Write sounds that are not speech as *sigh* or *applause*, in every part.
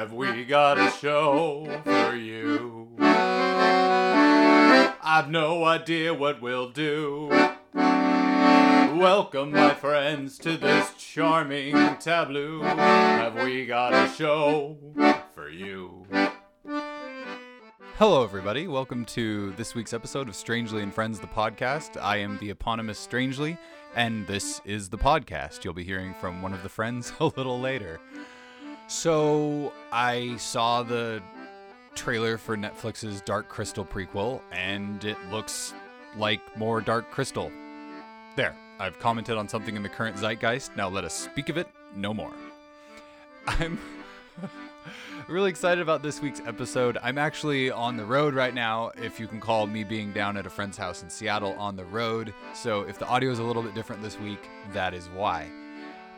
have we got a show for you? I've no idea what we'll do. Welcome, my friends, to this charming tableau. Have we got a show for you? Hello, everybody. Welcome to this week's episode of Strangely and Friends, the podcast. I am the eponymous Strangely, and this is the podcast. You'll be hearing from one of the friends *laughs* a little later. So, I saw the trailer for Netflix's Dark Crystal prequel, and it looks like more Dark Crystal. There, I've commented on something in the current zeitgeist. Now let us speak of it no more. I'm *laughs* really excited about this week's episode. I'm actually on the road right now, if you can call me being down at a friend's house in Seattle on the road. So if the audio is a little bit different this week, that is why.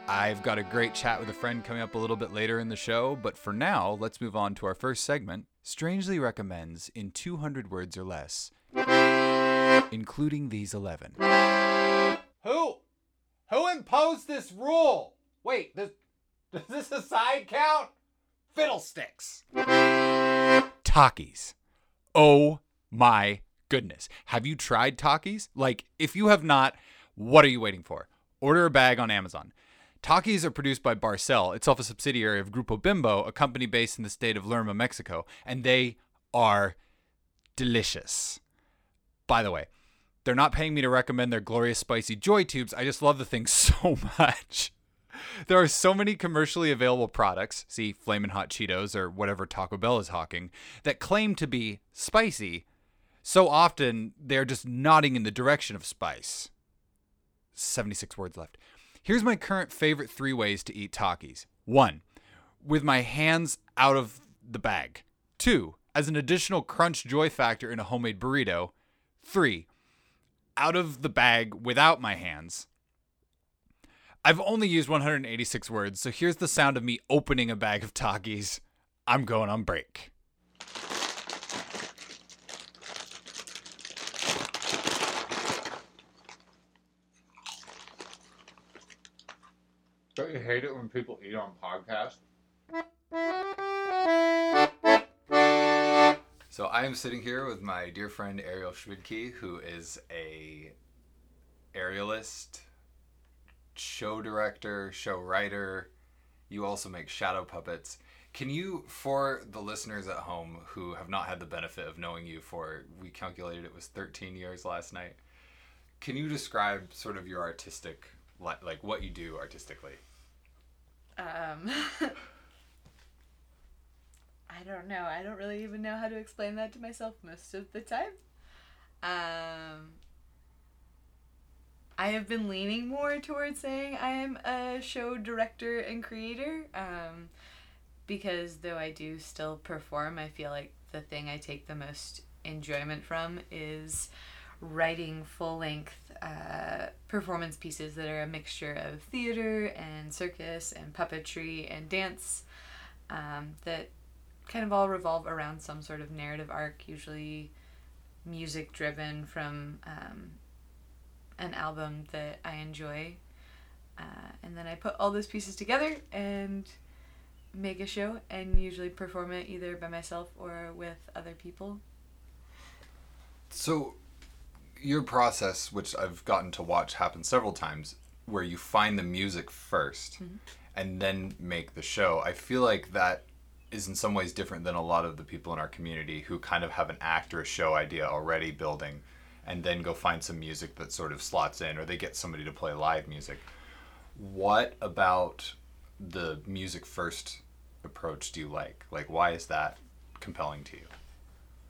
I've got a great chat with a friend coming up a little bit later in the show, but for now, let's move on to our first segment Strangely Recommends in 200 words or less, including these 11. Who? Who imposed this rule? Wait, this, is this a side count? Fiddlesticks. Takis. Oh my goodness. Have you tried Takis? Like, if you have not, what are you waiting for? Order a bag on Amazon. Takis are produced by Barcel, itself a subsidiary of Grupo Bimbo, a company based in the state of Lerma, Mexico, and they are delicious. By the way, they're not paying me to recommend their glorious spicy joy tubes. I just love the thing *laughs* so much. There are so many commercially available products, see Flamin' Hot Cheetos or whatever Taco Bell is hawking, that claim to be spicy. So often they're just nodding in the direction of spice. 76 words left. Here's my current favorite three ways to eat Takis. One, with my hands out of the bag. Two, as an additional crunch joy factor in a homemade burrito. Three, out of the bag without my hands. I've only used 186 words, so here's the sound of me opening a bag of Takis. I'm going on break. Don't you hate it when people eat on podcasts? So I am sitting here with my dear friend Ariel Schmidtke, who is a aerialist, show director, show writer. You also make shadow puppets. Can you, for the listeners at home who have not had the benefit of knowing you for, we calculated it was 13 years last night, can you describe sort of your artistic, like what you do artistically? Um, *laughs* I don't know. I don't really even know how to explain that to myself most of the time. Um, I have been leaning more towards saying I am a show director and creator. Um, because though I do still perform, I feel like the thing I take the most enjoyment from is writing full length uh, performance pieces that are a mixture of theater and circus and puppetry and dance um, that kind of all revolve around some sort of narrative arc, usually music driven from um, an album that I enjoy. Uh, and then I put all those pieces together and make a show and usually perform it either by myself or with other people. So, your process, which I've gotten to watch happen several times, where you find the music 1st Mhm. and then make the show, I feel like that is in some ways different than a lot of the people in our community who kind of have an act or a show idea already building and then go find some music that sort of slots in or they get somebody to play live music. What about the music first approach do you like? Like, why is that compelling to you?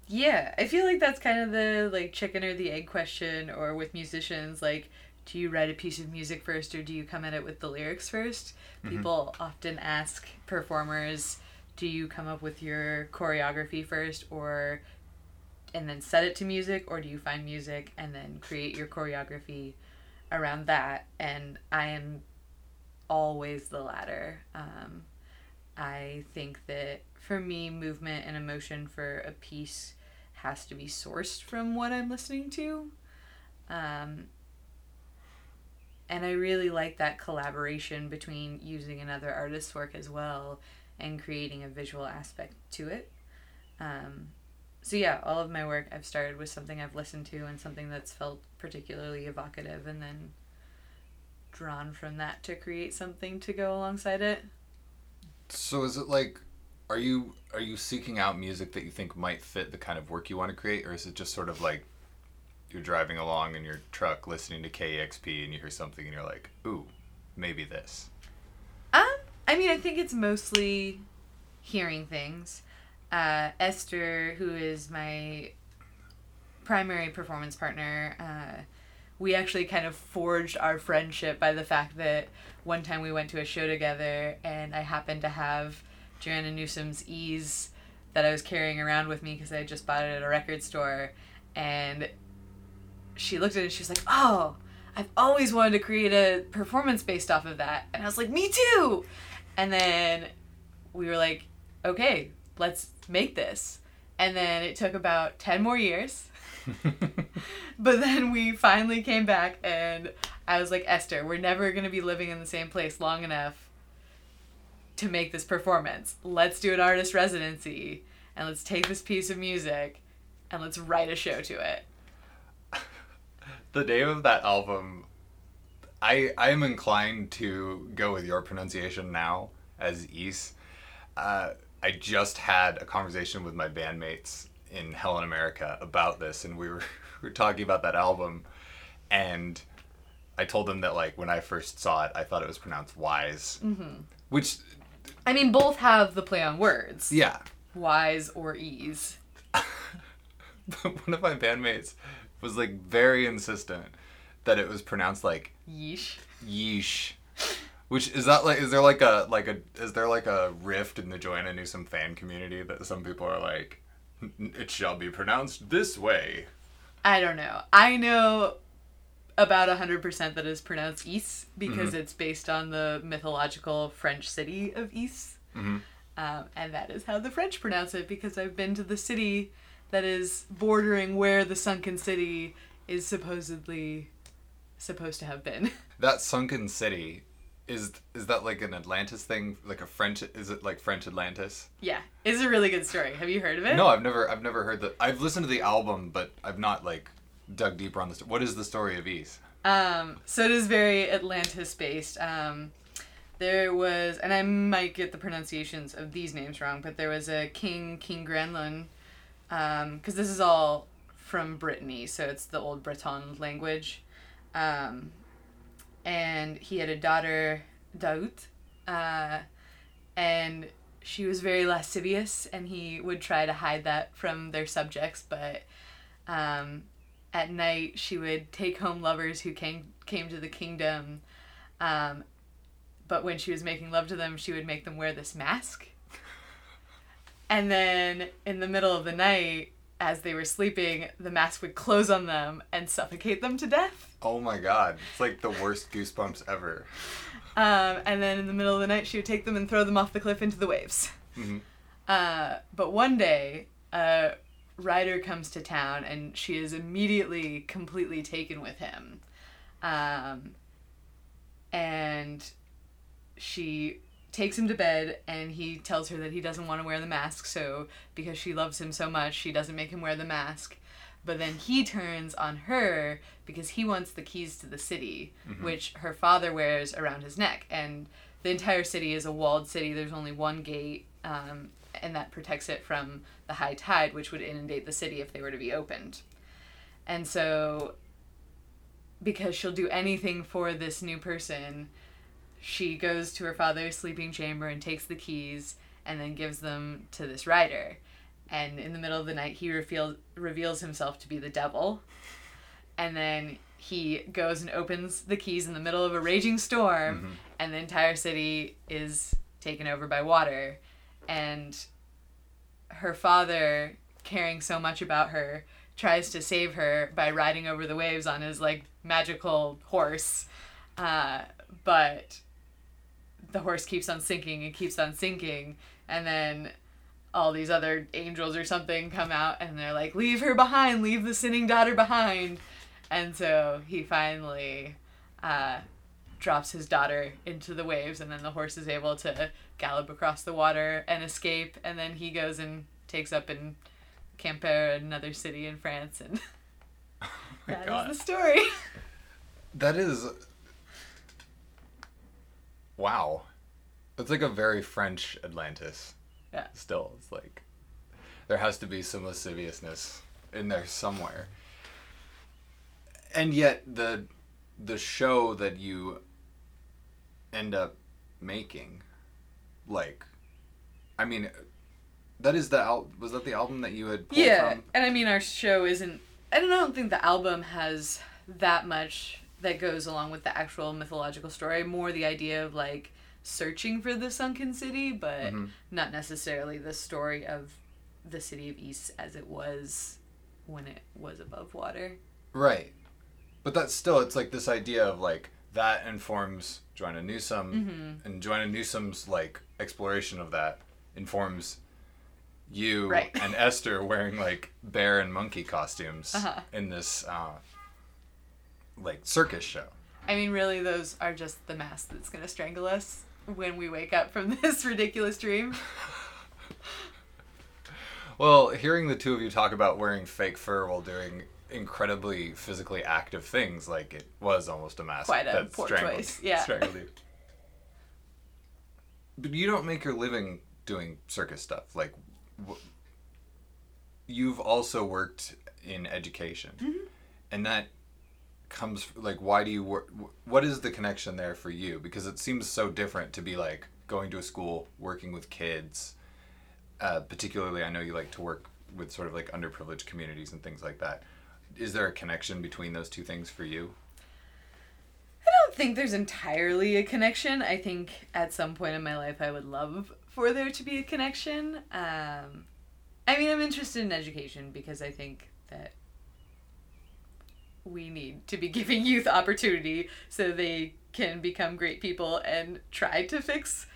Yeah, I feel like that's kind of the like chicken or the egg question or with musicians like do you write a piece of music first or do you come at it with the lyrics 1st People often ask performers, do you come up with your choreography first or and then set it to music or do you find music and then create your choreography around that? And I am always the latter. Um, I think that for me, movement and emotion for a piece has to be sourced from what I'm listening to. Um, and I really like that collaboration between using another artist's work as well and creating a visual aspect to it. Um, so yeah, all of my work I've started with something I've listened to and something that's felt particularly evocative, and then drawn from that to create something to go alongside it. So is it like are you are you seeking out music that you think might fit the kind of work you want to create or is it just sort of like you're driving along in your truck listening to KEXP and you hear something and you're like, "Ooh, maybe this." Um, I mean, I think it's mostly hearing things. Uh, Esther, who is my primary performance partner, uh, we actually kind of forged our friendship by the fact that one time we went to a show together and I happened to have Joanna Newsom's Ys that I was carrying around with me because I had just bought it at a record store. And she looked at it and she was like, Oh, I've always wanted to create a performance based off of that. And I was like, Me too. And then we were like, Okay, let's make this. And then it took about 10 more years. *laughs* but then we finally came back and I was like, Esther, we're never going to be living in the same place long enough to make this performance. Let's do an artist residency and let's take this piece of music and let's write a show to it. *laughs* the name of that album I I'm inclined to go with your pronunciation now as East. Uh, I just had a conversation with my bandmates in Hell in America about this, and we were *laughs* we were talking about that album, and I told them that like when I first saw it, I thought it was pronounced wise, mm-hmm. which I mean, both have the play on words. yeah. Wise or ease. *laughs* one of my bandmates was like very insistent that it was pronounced like Yeesh. yeesh. Which is that like is there like a like a is there like a rift in the Joanna Newsom fan community that some people are like it shall be pronounced this way. I don't know. I know about 100% that is pronounced Ys because it's based on the mythological French city of Ys. Mhm. Um, and that is how the French pronounce it because I've been to the city that is bordering where the sunken city is supposedly supposed to have been. *laughs* That sunken city is is that like an Atlantis thing like a French is it like French Atlantis? yeah, it's a really good story. Have you heard of it? No, I've never I've never heard that. I've listened to the album but I've not like dug deeper on the sto- What is the story of Ys? Um, so it is very Atlantis based. Um, there was, and I might get the pronunciations of these names wrong, but there was a king, King Gradlon, because this is all from Brittany, so it's the old Breton language. Um, and he had a daughter, Dahut, uh, and she was very lascivious, and he would try to hide that from their subjects, but um, at night she would take home lovers who came came to the kingdom um, but when she was making love to them she would make them wear this mask and then in the middle of the night as they were sleeping the mask would close on them and suffocate them to death Oh my god. It's like the worst goosebumps ever. um, and then in the middle of the night she would take them and throw them off the cliff into the waves Mhm. uh, but one day a rider comes to town and she is immediately completely taken with him. Um, and she takes him to bed and he tells her that he doesn't want to wear the mask so because she loves him so much she doesn't make him wear the mask. But then he turns on her because he wants the keys to the city which her father wears around his neck. And the entire city is a walled city. There's only one gate um, and that protects it from the high tide which would inundate the city if they were to be opened and so because she'll do anything for this new person she goes to her father's sleeping chamber and takes the keys and then gives them to this rider. And in the middle of the night, he reveals reveals himself to be the devil. And then he goes and opens the keys in the middle of a raging storm, mm-hmm. and the entire city is taken over by water. And her father, caring so much about her, tries to save her by riding over the waves on his like magical horse. Uh, but the horse keeps on sinking and keeps on sinking and then all these other angels or something come out and they're like leave her behind leave the sinning daughter behind and so he finally uh, drops his daughter into the waves and then the horse is able to gallop across the water and escape and then he goes and takes up in Quimper, another city in France and *laughs* oh my that is God. the story. That is. Wow. It's like a very French Atlantis. Yeah. Still, it's like. There has to be some lasciviousness in there somewhere. And yet, the the show that you end up making, like, I mean, that is the al- was that the album that you had pulled Yeah, from? and I mean our show isn't. I don't, I don't think the album has that much that goes along with the actual mythological story. More the idea of like searching for the sunken city, but Mhm. not necessarily the story of the city of East as it was when it was above water. Right. But that's still, it's like this idea of like that informs Joanna Newsom, Mm-hmm. and Joanna Newsom's like exploration of that informs you Right. *laughs* and Esther wearing like bear and monkey costumes Uh-huh. in this uh, like circus show. I mean, really, those are just the mask that's gonna strangle us when we wake up from *laughs* this ridiculous dream. *laughs* Well, hearing the two of you talk about wearing fake fur while doing incredibly physically active things, like it was almost a mask Quite a that poor strangled, choice, yeah. strangled you. But you don't make your living doing circus stuff. Like, wh- you've also worked in education, Mm-hmm. and that comes like, why do you work? What is the connection there for you? Because it seems so different to be like going to a school, working with kids uh, particularly I know you like to work with sort of like underprivileged communities and things like that. Is there a connection between those two things for you? I don't think there's entirely a connection. I think at some point in my life I would love for there to be a connection. Um, I mean, I'm interested in education because I think that we need to be *laughs* giving youth opportunity so they can become great people and try to fix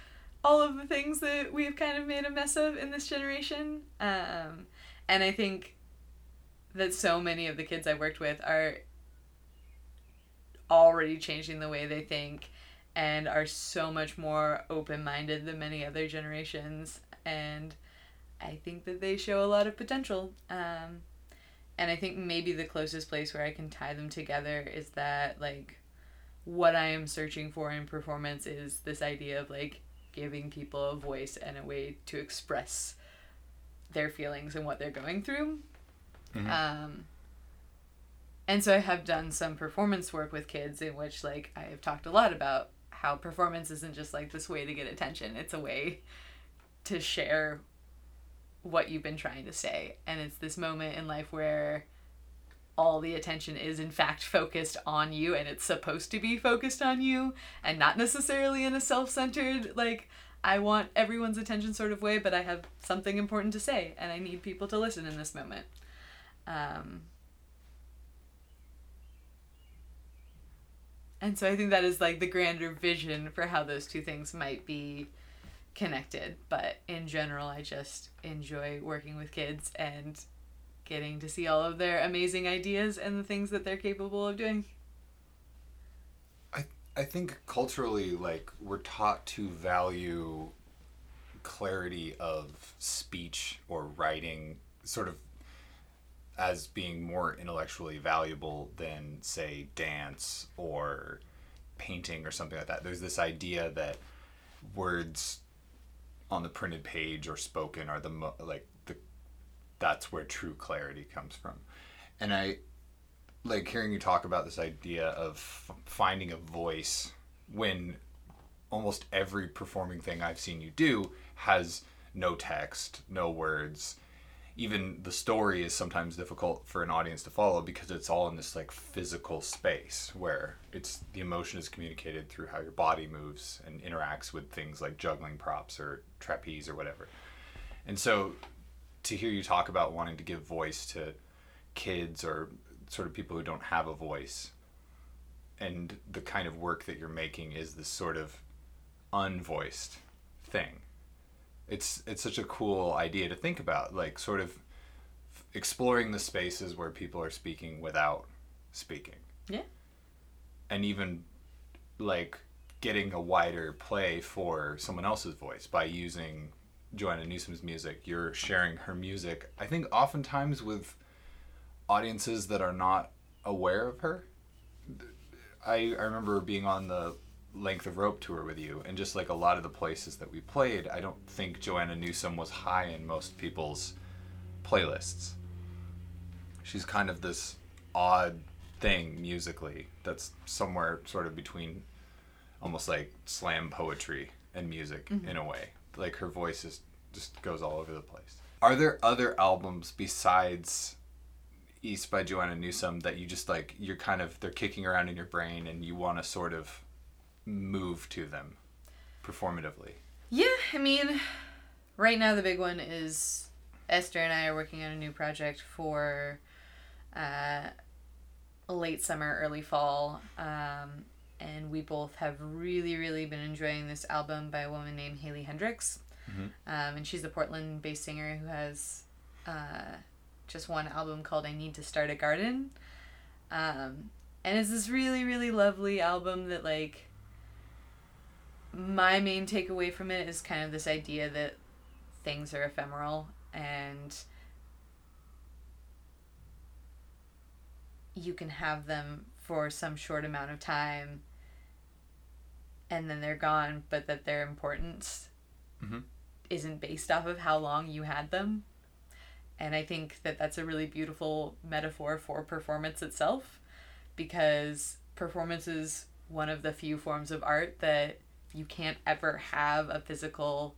all of the things that we've kind of made a mess of in this generation. Um, and I think that so many of the kids I worked with are already changing the way they think and are so much more open minded than many other generations. And I think that they show a lot of potential. Um, and I think maybe the closest place where I can tie them together is that, like, what I am searching for in performance is this idea of, like, giving people a voice and a way to express their feelings and what they're going through. Mhm. Um, and so I have done some performance work with kids in which like I have talked a lot about how performance isn't just like this way to get attention. It's a way to share what you've been trying to say. And it's this moment in life where all the attention is in fact *laughs* focused on you and it's supposed to be focused on you and not necessarily in a self-centered like I want everyone's attention sort of way, but I have something important to say and I need people to listen in this moment. Um, and so I think that is like the grander vision for how those two things might be connected. But in general, I just enjoy working with kids and getting to see all of their amazing ideas and the things that they're capable of doing. I I think culturally, like we're taught to value clarity of speech or writing, sort of as being more intellectually valuable than say dance or painting or something like that. There's this idea that words on the printed page or spoken are the mo- like the that's where true clarity comes from. And I like hearing you talk about this idea of finding a voice when almost every performing thing I've seen you do has no text, no words. Even the story is sometimes difficult for an audience to follow because it's all in this like physical space where it's the emotion is communicated through how your body moves and interacts with things like juggling props or trapeze or whatever. And so to hear you talk about wanting to give voice to kids or sort of people who don't have a voice and the kind of work that you're making is this sort of unvoiced thing it's it's such a cool idea to think about like sort of exploring the spaces where people are speaking without speaking Yeah. and even like getting a wider play for someone else's voice by using Joanna Newsom's music. You're sharing her music. I think oftentimes with audiences that are not aware of her. I, I remember being on the length of rope tour with you and just like a lot of the places that we played i don't think joanna newsom was high in most people's playlists. She's kind of this odd thing musically that's somewhere sort of between almost like slam poetry and music mm-hmm. in a way. Like her voice is just goes all over the place. Are there other albums besides east by joanna newsom that you just like you're kind of they're kicking around in your brain and you want to sort of move to them performatively Yeah, I mean, right now the big one is Esther and I are working on a new project for uh, late summer, early fall. Um, and we both have really, really been enjoying this album by a woman named Haley Heynderickx. Um, and she's a Portland based singer who has uh, just one album called I Need to Start a Garden. Um, and it's this really, really lovely album that, like, my main takeaway from it is kind of this idea that things are ephemeral and you can have them for some short amount of time and then they're gone, but that their importance Mhm. isn't based off of how long you had them. And I think that that's a really beautiful metaphor for performance itself because performance is one of the few forms of art that you can't ever have a physical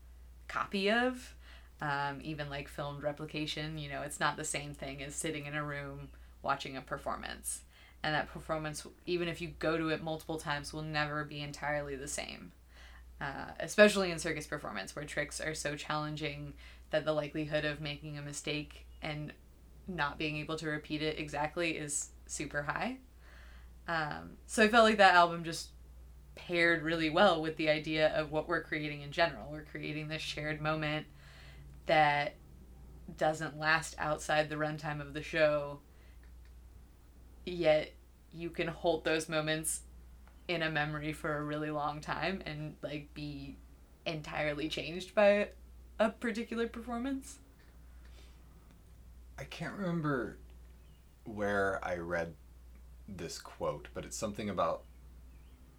copy of. Um, even like filmed replication, you know, it's not the same thing as sitting in a room watching a performance. And that performance, even if you go to it multiple times, will never be entirely the same. Uh, especially in circus performance, where tricks are so challenging that the likelihood of making a mistake and not being able to repeat it exactly is super high. Um, so I felt like that album just paired really well with the idea of what we're creating in general. We're creating this shared moment that doesn't last outside the runtime of the show, yet you can hold those moments in a memory for a really long time and like be entirely changed by a particular performance. I can't remember where I read this quote, but it's something about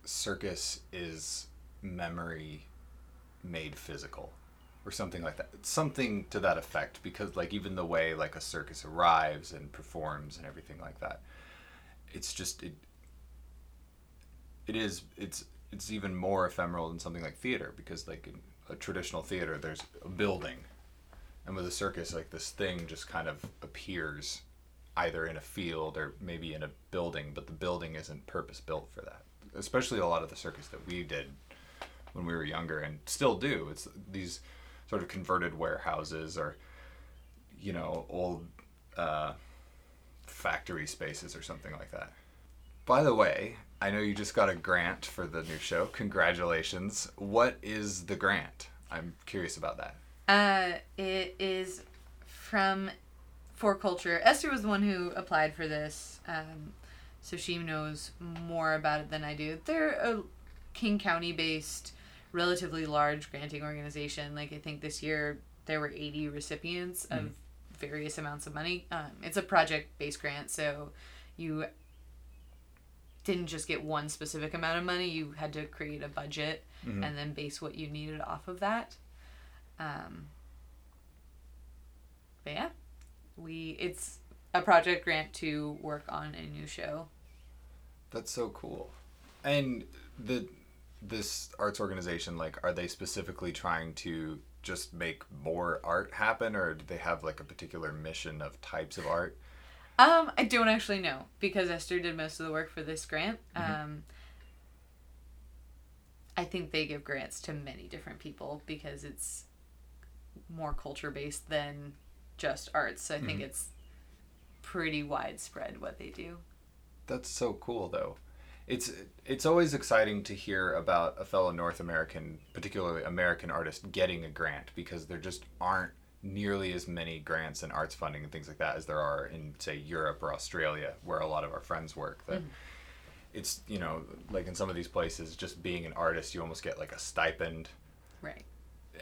circus is memory made physical or something like that. Something to that effect because like even the way like a circus arrives and performs and everything like that. It's just it it is it's it's even more ephemeral than something like theater because like in a traditional theater there's a building and with a circus like this thing just kind of appears either in a field or maybe in a building but the building isn't purpose built for that especially a lot of the circus that we did when we were younger and still do. It's these sort of converted warehouses or you know old uh, factory spaces or something like that. By the way i know you just got a grant for the new show. Congratulations. What is the grant? I'm curious about that. Uh, it is from 4Culture. Esther was the one who applied for this, um, so she knows more about it than I do. They're a King County based, relatively large granting organization. Like, I think this year there were 80 recipients of various amounts of money. Um, it's a project based grant, so you didn't just get one specific amount of money, you had to create a budget and then base what you needed off of that. Um, but yeah, we it's a project grant to work on a new show. That's so cool. And the this arts organization, like, are they specifically trying to just make more art happen, or do they have like a particular mission of types of art? Um, I don't actually know because Esther did most of the work for this grant. Mm-hmm. Um, I think they give grants to many different people because it's more culture based than just arts. So I think Mhm. it's pretty widespread what they do. That's so cool, though. It's it's always exciting to hear about a fellow North American, particularly American artist, getting a grant because there just aren't nearly as many grants and arts funding and things like that as there are in say Europe or Australia, where a lot of our friends work. That mm-hmm. it's you know like in some of these places, just being an artist, you almost get like a stipend, Right.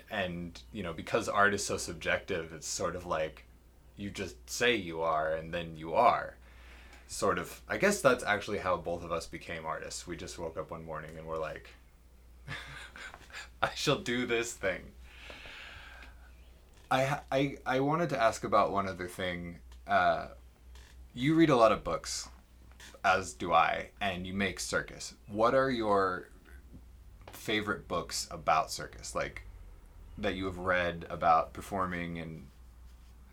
and you know because art is so subjective, it's sort of like you just say you are and then you are. Sort of. I guess that's actually how both of us became artists. We just woke up one morning and we're like, *laughs* I shall do this thing. I I I wanted to ask about one other thing. Uh, you read a lot of books, as do I, and you make circus. What are your favorite books about circus, like that you have read about performing and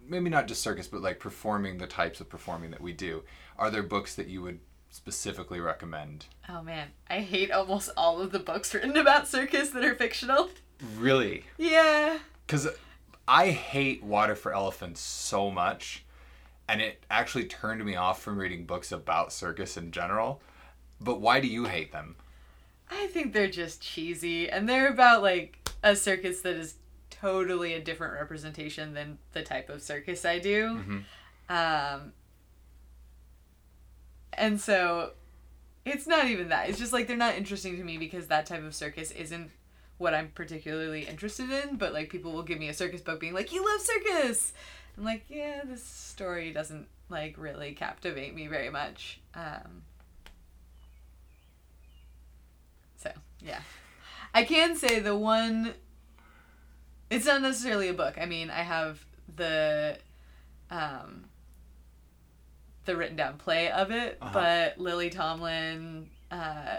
maybe not just circus, but like performing the types of performing that we do? Are there books that you would specifically recommend? Oh man, I hate almost all of the books written about circus that are fictional. Really? Yeah. because I hate Water for Elephants so much, and it actually turned me off from reading books about circus in general. But why do you hate them? I think they're just cheesy and they're about like a circus that is totally a different representation than the type of circus I do. Um and so it's not even that. It's just like they're not interesting to me because that type of circus isn't what I'm particularly interested in, but like people will give me a circus book being like, "You love circus." I'm like, "Yeah, this story doesn't like really captivate me very much." Um So, yeah. I can say the one it's not necessarily a book. I mean, I have the um the written down play of it, Uh-huh. but Lily Tomlin uh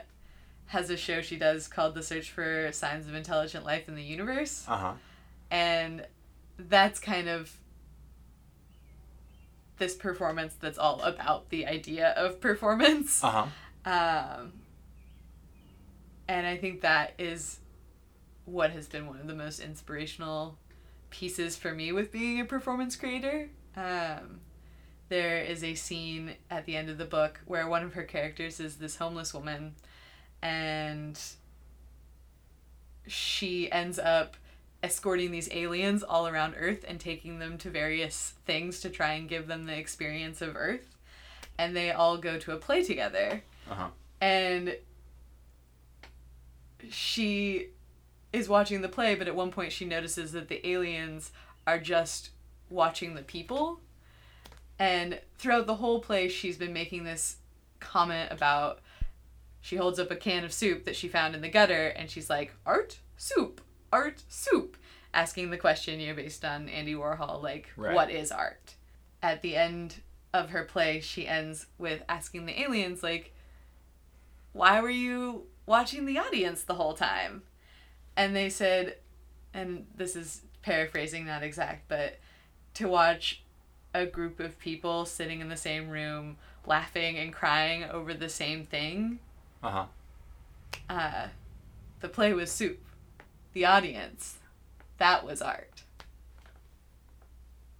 has a show she does called The Search for Signs of Intelligent Life in the Universe, Uh huh. and that's kind of this performance that's all about the idea of performance. Uh huh. Um, and I think that is what has been one of the most inspirational pieces for me with being a performance creator. Um, there is a scene at the end of the book where one of her characters is this homeless woman, and she ends up escorting these aliens all around Earth and taking them to various things to try and give them the experience of Earth. And they all go to a play together Uh huh. and she is watching the play but at one point she notices that the aliens are just watching the people and throughout the whole play she's been making this comment about she holds up a can of soup that she found in the gutter and she's like art soup art soup asking the question you know based on andy warhol like Right. what is art at the end of her play she ends with asking the aliens like why were you watching the audience the whole time? And they said, and this is paraphrasing, not exact, but to watch a group of people sitting in the same room laughing and crying over the same thing, Uh huh. uh, the play was soup. The audience, that was art.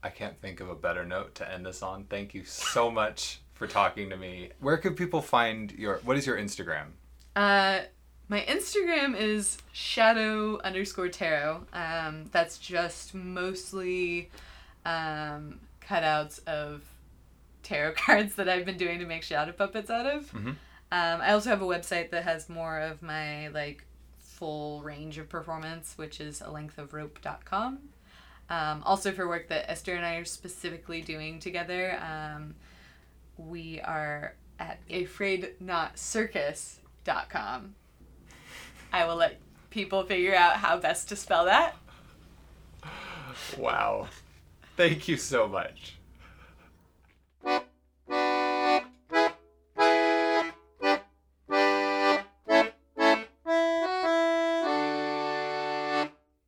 I can't think of a better note to end this on. Thank you so much for talking to me. Where could people find your? What is your Instagram? Uh, my Instagram is shadow underscore tarot. Um, that's just mostly um, cutouts of tarot *laughs* cards that I've been doing to make shadow puppets out of. Mhm. Um, I also have a website that has more of my like full range of performance, which is a length of rope.com. Um, also for work that Esther and I are specifically doing together. Um, we are at afraidnotcircus.com. I will let people figure out how best to spell that. Wow. Thank you so much.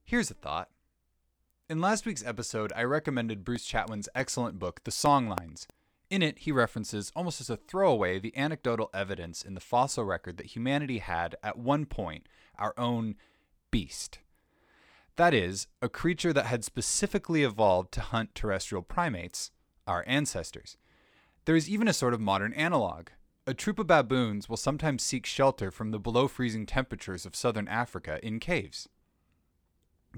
Here's a thought. In last week's episode, I recommended Bruce Chatwin's excellent book, The Songlines. In it, he references, almost as a throwaway, the anecdotal evidence in the fossil record that humanity had, at one point, our own beast. That is, a creature that had specifically evolved to hunt terrestrial primates, our ancestors. There is even a sort of modern analog. A troop of baboons will sometimes seek shelter from the below freezing temperatures of southern Africa in caves.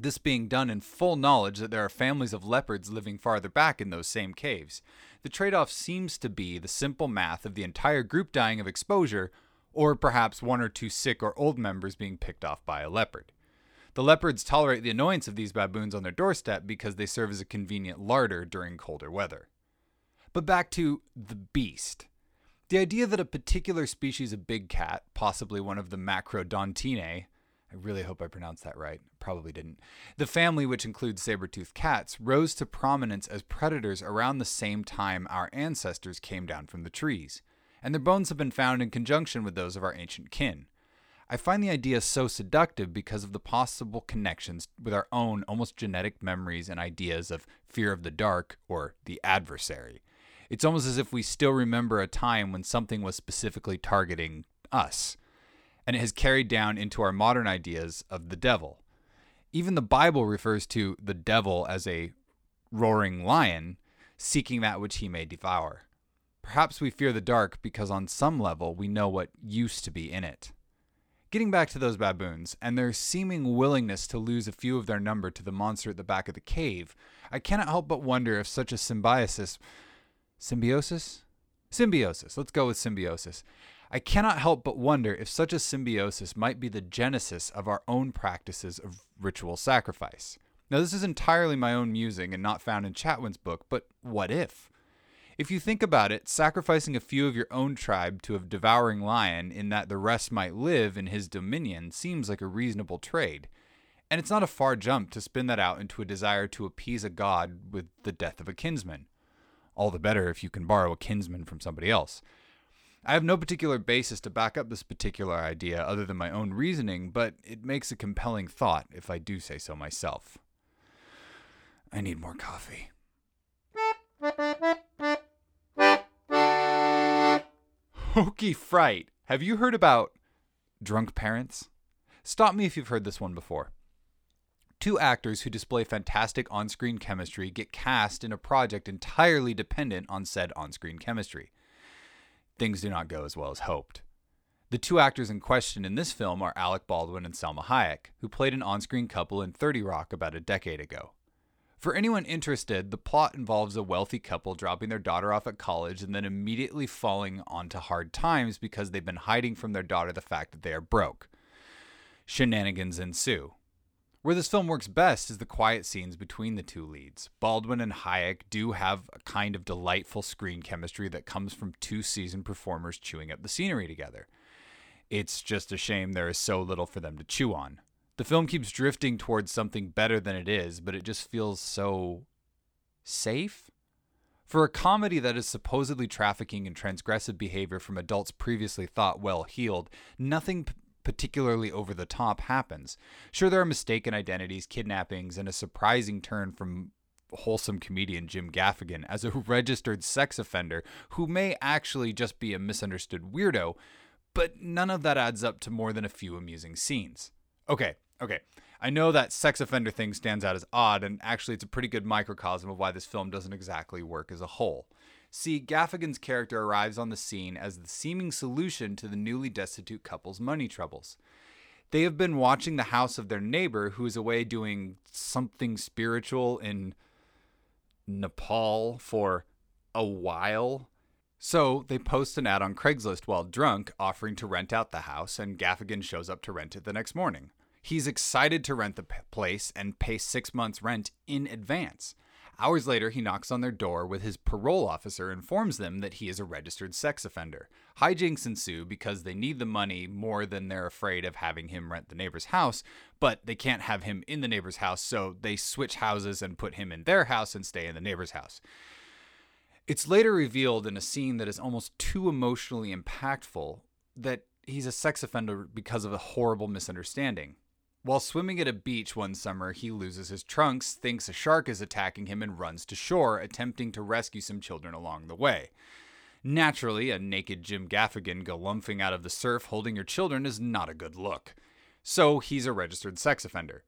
This being done in full knowledge that there are families of leopards living farther back in those same caves. The trade off seems to be the simple math of the entire group dying of exposure or perhaps one or two sick or old members being picked off by a leopard. The leopards tolerate the annoyance of these baboons on their doorstep because they serve as a convenient larder during colder weather. But back to the beast. The idea that a particular species of big cat, possibly one of the Macrodontinae, I really hope I pronounced that right, probably didn't, the family which includes saber-toothed cats, rose to prominence as predators around the same time our ancestors came down from the trees, and their bones have been found in conjunction with those of our ancient kin. I find the idea so seductive because of the possible connections with our own almost genetic memories and ideas of fear of the dark or the adversary. It's almost as if we still remember a time when something was specifically targeting us, and it has carried down into our modern ideas of the devil. Even the Bible refers to the devil as a roaring lion, seeking that which he may devour. Perhaps we fear the dark because on some level we know what used to be in it. Getting back to those baboons and their seeming willingness to lose a few of their number to the monster at the back of the cave, I cannot help but wonder if such a symbiosis. Symbiosis? Symbiosis. Let's go with symbiosis. I cannot help but wonder if such a symbiosis might be the genesis of our own practices of ritual sacrifice. Now, this is entirely my own musing and not found in Chatwin's book, but what if? If you think about it, sacrificing a few of your own tribe to a devouring lion in that the rest might live in his dominion seems like a reasonable trade. And it's not a far jump to spin that out into a desire to appease a god with the death of a kinsman. All the better if you can borrow a kinsman from somebody else. I have no particular basis to back up this particular idea other than my own reasoning, but it makes a compelling thought if I do say so myself. I need more coffee. Hokey fright. Have you heard about drunk parents? Stop me if you've heard this one before. Two actors who display fantastic on screen chemistry get cast in a project entirely dependent on said on screen chemistry. Things do not go as well as hoped. The two actors in question in this film are Alec Baldwin and Salma Hayek, who played an on screen couple in 30 Rock about a decade ago. For anyone interested, the plot involves a wealthy couple dropping their daughter off at college and then immediately falling onto hard times because they've been hiding from their daughter the fact that they are broke. Shenanigans ensue. Where this film works best is the quiet scenes between the two leads. Baldwin and Hayek do have a kind of delightful screen chemistry that comes from two seasoned performers chewing up the scenery together. It's just a shame there is so little for them to chew on. The film keeps drifting towards something better than it is, but it just feels so safe. For a comedy that is supposedly trafficking in transgressive behavior from adults previously thought well heeled, nothing p- particularly over the top happens. Sure, there are mistaken identities, kidnappings, and a surprising turn from wholesome comedian Jim Gaffigan as a *laughs* registered sex offender who may actually just be a misunderstood weirdo, but none of that adds up to more than a few amusing scenes. Okay, okay. I know that sex offender thing stands out as odd, and actually, it's a pretty good microcosm of why this film doesn't exactly work as a whole. See, Gaffigan's character arrives on the scene as the seeming solution to the newly destitute couple's money troubles. They have been watching the house of their neighbor who is away doing something spiritual in Nepal for a while. So they post an ad on Craigslist while drunk, offering to rent out the house, and Gaffigan shows up to rent it the next morning. He's excited to rent the p- place and pay six months' rent in advance. Hours later, he knocks on their door with his parole officer informs them that he is a registered sex offender. Hijinks ensue because they need the money more than they're afraid of having him rent the neighbor's house, but they can't have him in the neighbor's house, so they switch houses and put him in their house and stay in the neighbor's house. It's later revealed in a scene that is almost too emotionally impactful that he's a sex offender because of a horrible misunderstanding. While swimming at a beach one summer, he loses his trunks, thinks a shark is attacking him, and runs to shore, attempting to rescue some children along the way. Naturally, a naked Jim Gaffigan galumphing out of the surf holding your children is not a good look. So he's a registered sex offender.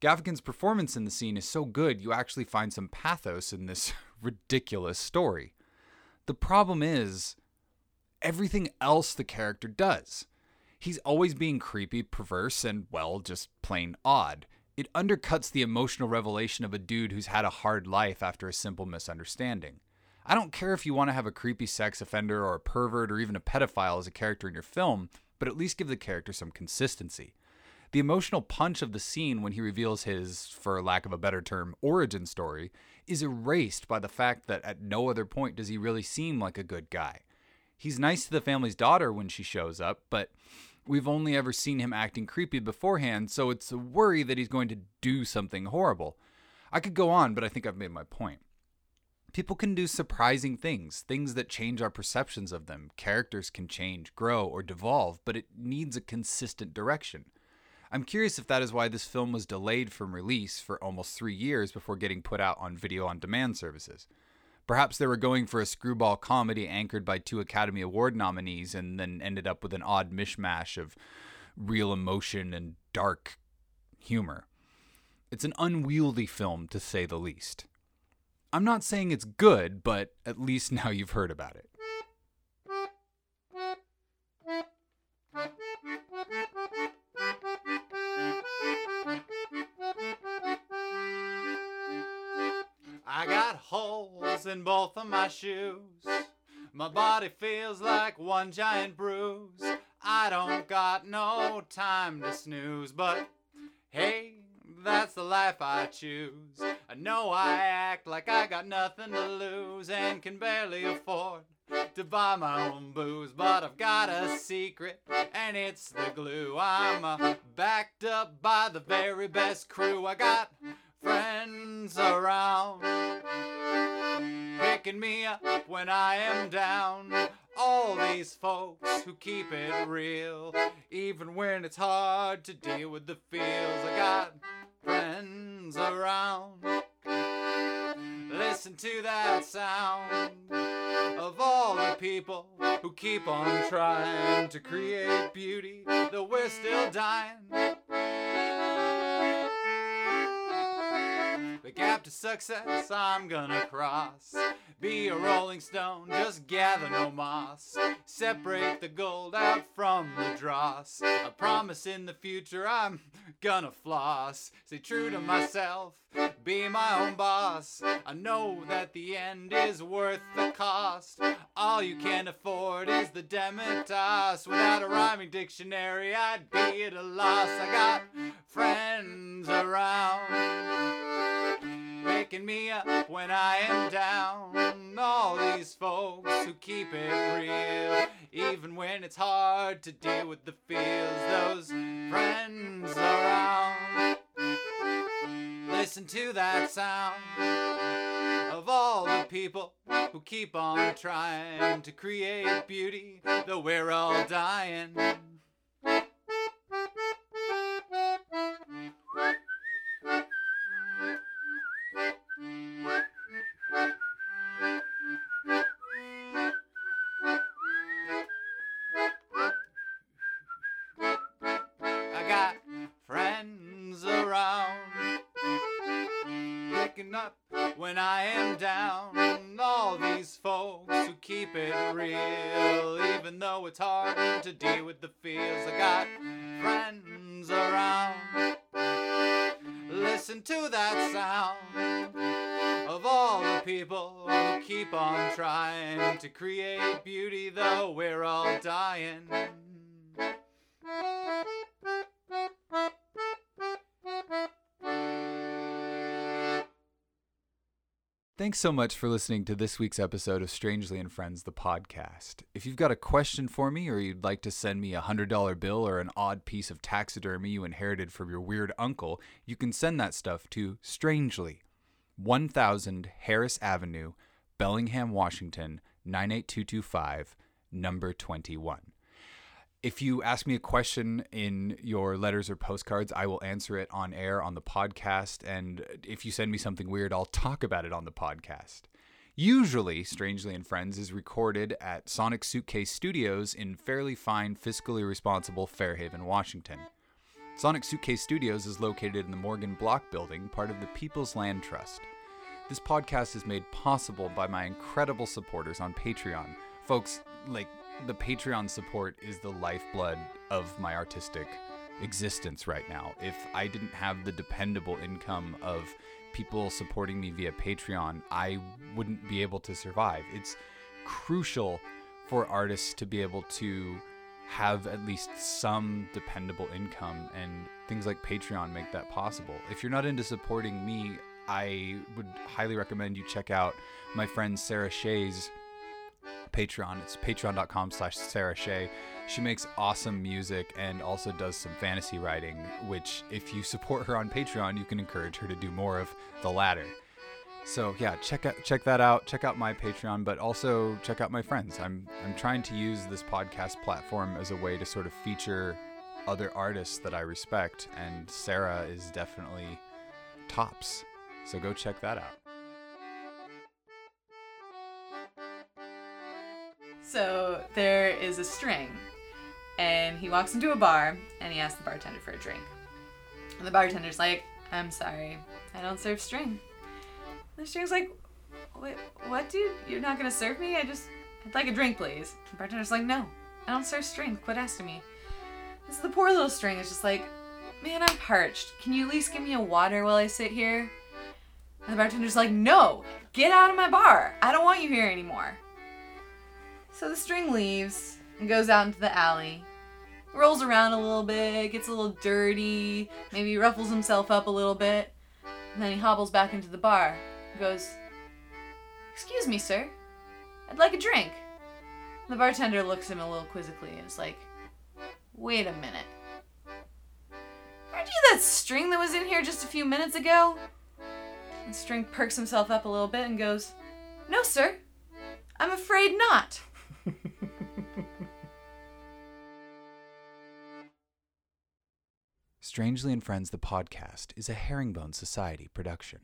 Gaffigan's performance in the scene is so good, you actually find some pathos in this *laughs* ridiculous story. The problem is everything else the character does. He's always being creepy, perverse, and, well, just plain odd. It undercuts the emotional revelation of a dude who's had a hard life after a simple misunderstanding. I don't care if you want to have a creepy sex offender or a pervert or even a pedophile as a character in your film, but at least give the character some consistency. The emotional punch of the scene when he reveals his, for lack of a better term, origin story is erased by the fact that at no other point does he really seem like a good guy. He's nice to the family's daughter when she shows up, but we've only ever seen him acting creepy beforehand, so it's a worry that he's going to do something horrible. I could go on, but I think I've made my point. People can do surprising things, things that change our perceptions of them. Characters can change, grow, or devolve, but it needs a consistent direction. I'm curious if that is why this film was delayed from release for almost three years before getting put out on video on demand services. Perhaps they were going for a screwball comedy anchored by two Academy Award nominees and then ended up with an odd mishmash of real emotion and dark humor. It's an unwieldy film, to say the least. I'm not saying it's good, but at least *laughs* now you've heard about it. I got holes in both of my shoes. My body feels like one giant bruise. I don't got no time to snooze, but hey, that's the life I choose. I know I act like I got nothing to lose and can barely afford to buy my own booze, but I've got a secret and it's the glue. I'm uh, backed up by the very best crew. I got friends around picking me up when I am down. All these folks who keep it real, even when it's hard to deal with the feels. I got friends around. Listen to that sound of all the people who keep on trying to create beauty, though we're still dying. The gap to success I'm gonna cross. Be a rolling stone, just gather no moss. Separate the gold out from the dross. I promise in the future I'm gonna floss. Stay true to myself, be my own boss. I know that the end is worth the cost. All you can afford is the Demetas. Without a rhyming dictionary, I'd be at a loss. I got friends around picking me up when I am down. All these folks who keep it real, even when it's hard to deal with the feels. Those friends around. Listen to that sound of all the people who keep on trying to create beauty, though we're all dying. Keep it real, even though it's hard to deal with the feels. I got friends around. Listen to that sound of all the people who keep on trying to create beauty, though we're all dying. Thanks so much for listening to this week's episode of Strangely and Friends, the podcast. If you've got a question for me or you'd like to send me a $100 bill or an odd piece of taxidermy you inherited from your weird uncle, you can send that stuff to Strangely, 1000 Harris Avenue, Bellingham, Washington, 98225, number 21. If you ask me a question in your letters or postcards, I will answer it on air on the podcast. And if you send me something weird, I'll talk about it on the podcast. Usually, Strangely and Friends is recorded at Sonic Suitcase Studios in fairly fine, fiscally responsible Fairhaven, Washington. Sonic Suitcase Studios is located in the Morgan Block Building, part of the People's Land Trust. This podcast is made possible by my incredible supporters on Patreon. Folks, like, the Patreon support is the lifeblood of my artistic existence right now. If I didn't have the dependable income of people supporting me via Patreon, I wouldn't be able to survive. It's crucial for artists to be able to have at least some dependable income and things like Patreon make that possible. If you're not into supporting me, I would highly recommend you check out my friend Sarah Patreon. It's patreon.com slash Sarah Shea. She makes awesome music and also does some fantasy writing, which if you support her on Patreon, you can encourage her to do more of the latter. So yeah, check out check that out. Check out my Patreon, but also check out my friends. I'm I'm trying to use this podcast platform as a way to sort of feature other artists that I respect, and Sarah is definitely tops. So go check that out. So there is a string, and he walks into a bar and he asks the bartender for a drink. And the bartender's like, I'm sorry, I don't serve string. And the string's like, Wait, what, dude? You're not gonna serve me? I just, I'd like a drink, please. The bartender's like, No, I don't serve string. Quit asking me. This the poor little string is just like, Man, I'm parched. Can you at least give me a water while I sit here? And the bartender's like, No, get out of my bar. I don't want you here anymore. So the string leaves and goes out into the alley. Rolls around a little bit, gets a little dirty, maybe ruffles himself up a little bit, and then he hobbles back into the bar goes, Excuse me, sir. I'd like a drink. The bartender looks at him a little quizzically and is like, Wait a minute. Aren't you that string that was in here just a few minutes ago? And String perks himself up a little bit and goes, No, sir. I'm afraid not. Strangely and Friends, the podcast, is a Herringbone Society production.